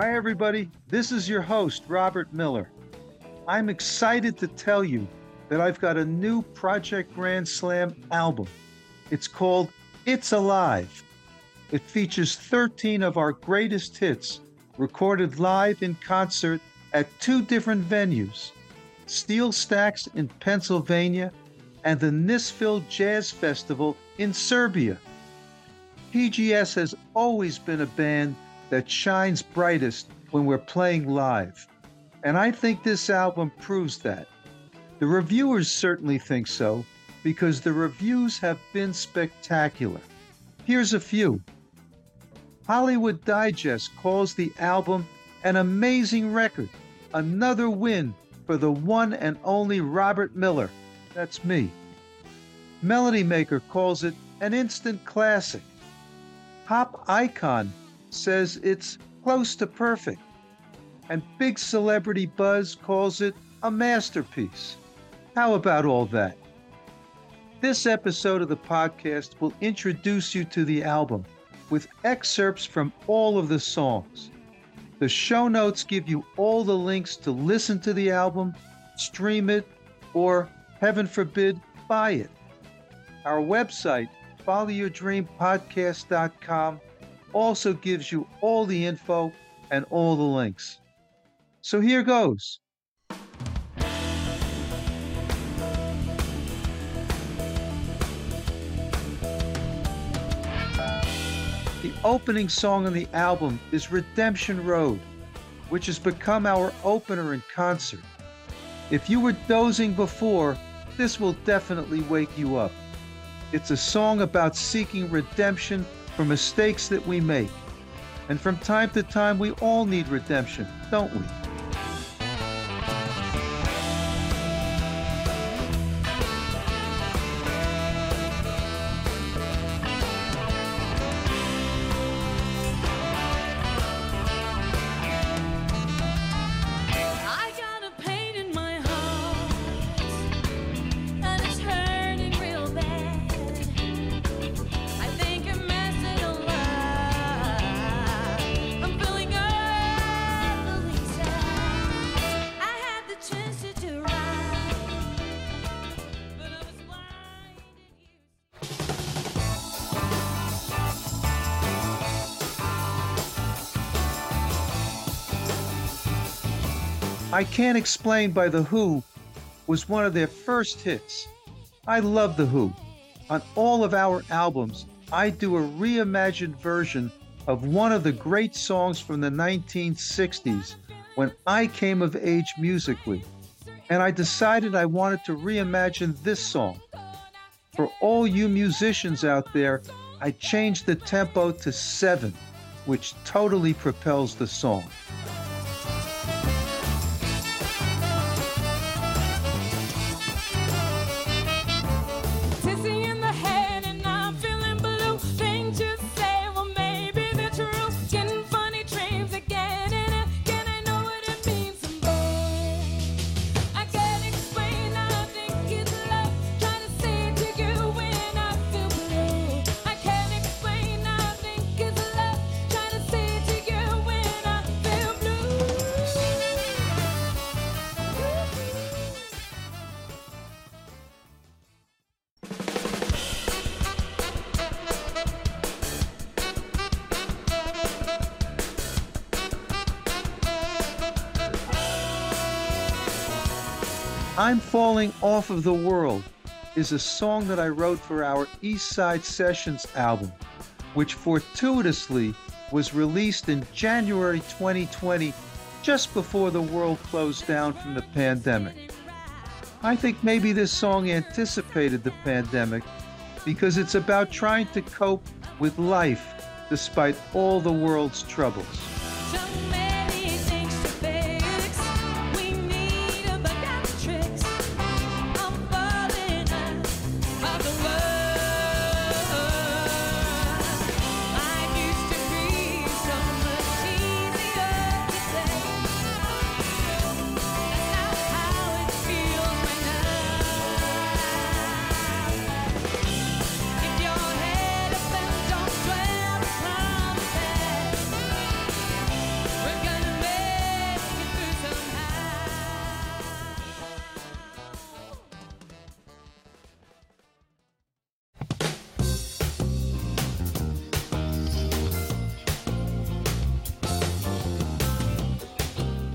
Hi, everybody. This is your host, Robert Miller. I'm excited to tell you that I've got a new Project Grand Slam album. It's called It's Alive. It features 13 of our greatest hits recorded live in concert at two different venues SteelStacks in Pennsylvania and the Nisville Jazz Festival in Serbia. PGS has always been a band that shines brightest when we're playing live, and I think this album proves that. The reviewers certainly think so because the reviews have been spectacular. Here's a few. Hollywood Digest calls the album an amazing record, another win for the one and only Robert Miller. That's me. Melody Maker calls it an instant classic. Pop Icon says it's close to perfect. And Big Celebrity Buzz calls it a masterpiece. How about all that? This episode of the podcast will introduce you to the album with excerpts from all of the songs. The show notes give you all the links to listen to the album, stream it, or, heaven forbid, buy it. Our website, followyourdreampodcast.com, also gives you all the info and all the links. So here goes. The opening song on the album is Redemption Road, which has become our opener in concert. If you were dozing before, this will definitely wake you up. It's a song about seeking redemption for mistakes that we make. And from time to time, we all need redemption, don't we? I Can't Explain by The Who was one of their first hits. I love The Who. On all of our albums, I do a reimagined version of one of the great songs from the 1960s when I came of age musically. And I decided I wanted to reimagine this song. For all you musicians out there, I changed the tempo to 7, which totally propels the song. I'm Falling Off of the World is a song that I wrote for our East Side Sessions album, which fortuitously was released in January 2020, just before the world closed down from the pandemic. I think maybe this song anticipated the pandemic because it's about trying to cope with life despite all the world's troubles.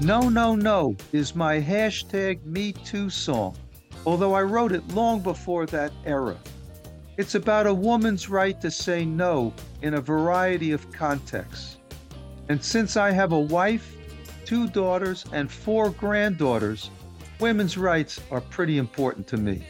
No, No, No is my hashtag Me Too song, although I wrote it long before that era. It's about a woman's right to say no in a variety of contexts. And since I have a wife, two daughters, and four granddaughters, women's rights are pretty important to me.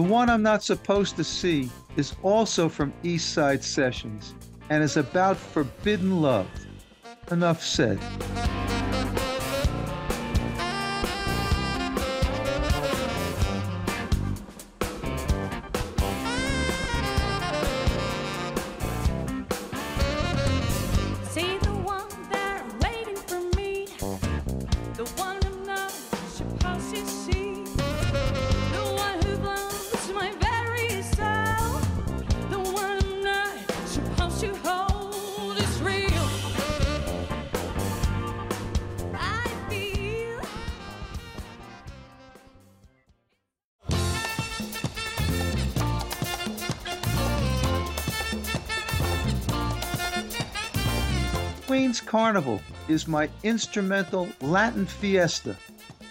The one I'm not supposed to see is also from East Side Sessions and is about forbidden love. Enough said. Queen's Carnival is my instrumental Latin fiesta.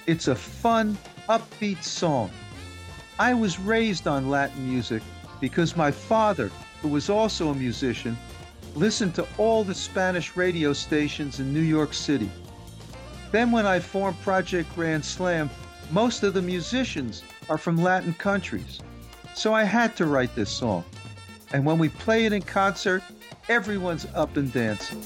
It's a fun, upbeat song. I was raised on Latin music because my father, who was also a musician, listened to all the Spanish radio stations in New York City. Then, when I formed Project Grand Slam, most of the musicians are from Latin countries. So I had to write this song. And when we play it in concert, everyone's up and dancing.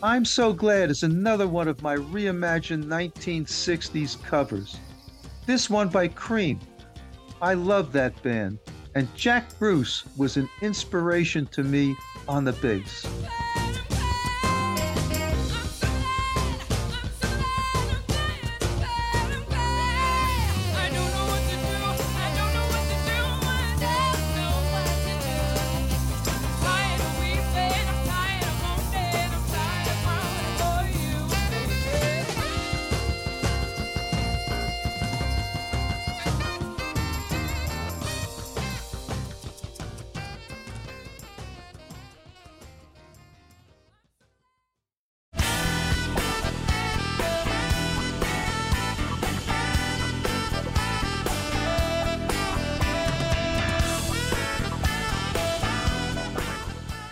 I'm So Glad is another one of my reimagined 1960s covers. This one by Cream. I love that band, and Jack Bruce was an inspiration to me on the bass.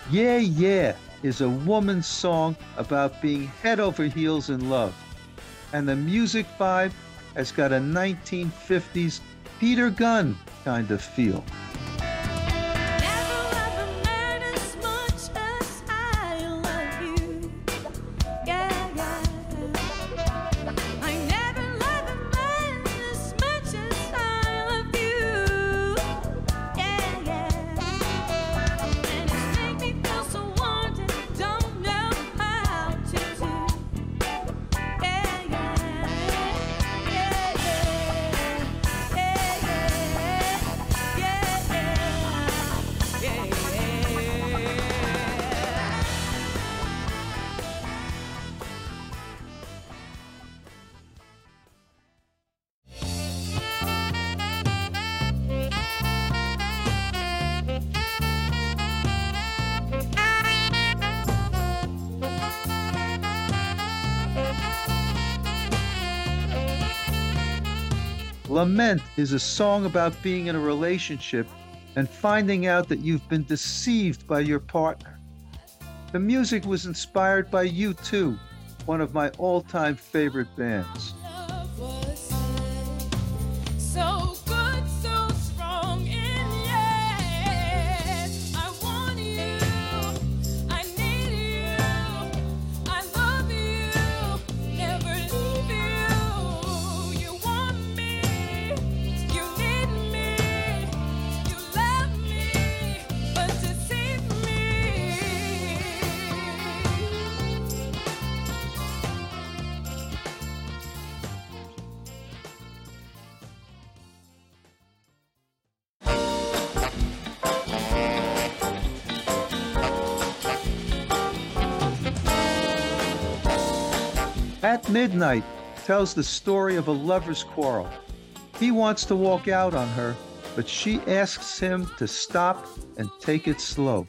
Yeah, Yeah is a woman's song about being head over heels in love. And the music vibe has got a 1950s Peter Gunn kind of feel. Lament is a song about being in a relationship and finding out that you've been deceived by your partner. The music was inspired by U2, one of my all time favorite bands. Midnight tells the story of a lover's quarrel. He wants to walk out on her, but she asks him to stop and take it slow.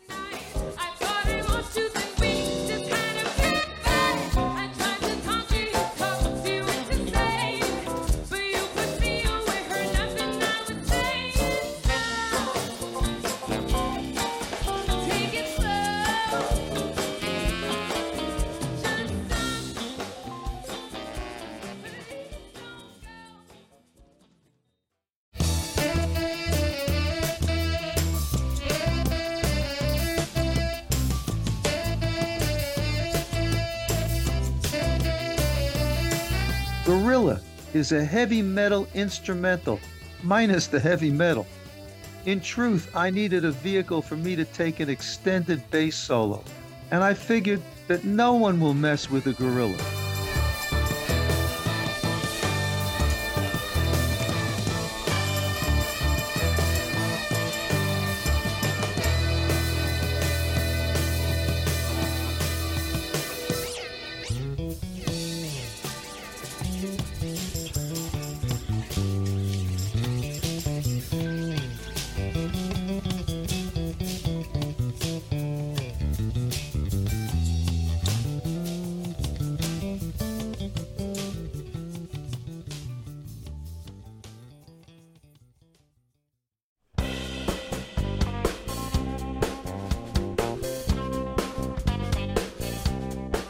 Is a heavy metal instrumental, minus the heavy metal. In truth, I needed a vehicle for me to take an extended bass solo, and I figured that no one will mess with a gorilla.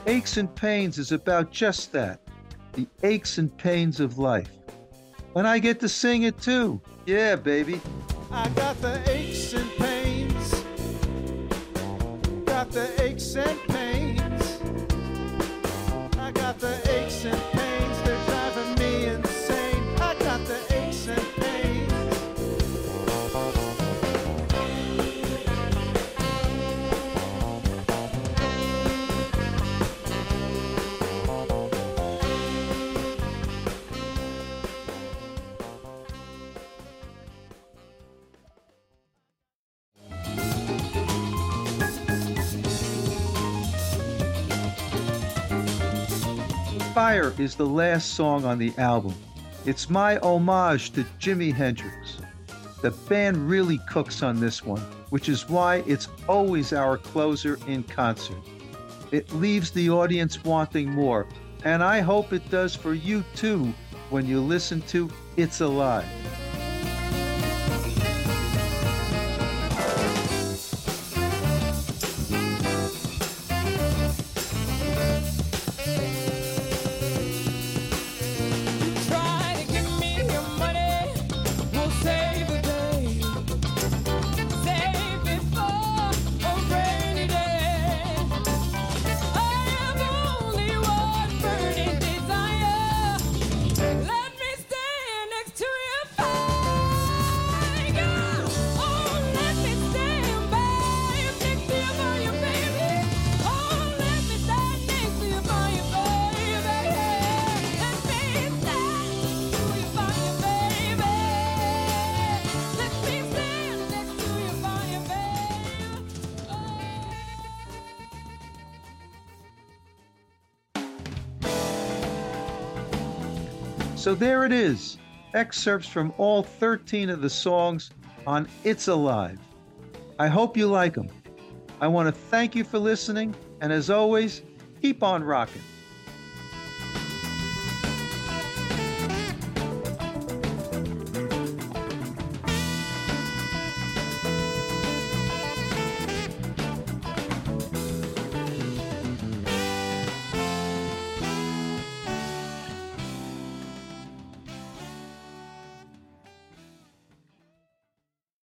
Aches and Pains is about just that the aches and pains of life. And I get to sing it too. Yeah, baby. I got the aches and pains. Got the aches and pains. Fire is the last song on the album. It's my homage to Jimi Hendrix. The band really cooks on this one, which is why it's always our closer in concert. It leaves the audience wanting more, and I hope it does for you too when you listen to It's Alive. So there it is excerpts from all 13 of the songs on It's Alive. I hope you like them. I want to thank you for listening, and as always, keep on rocking.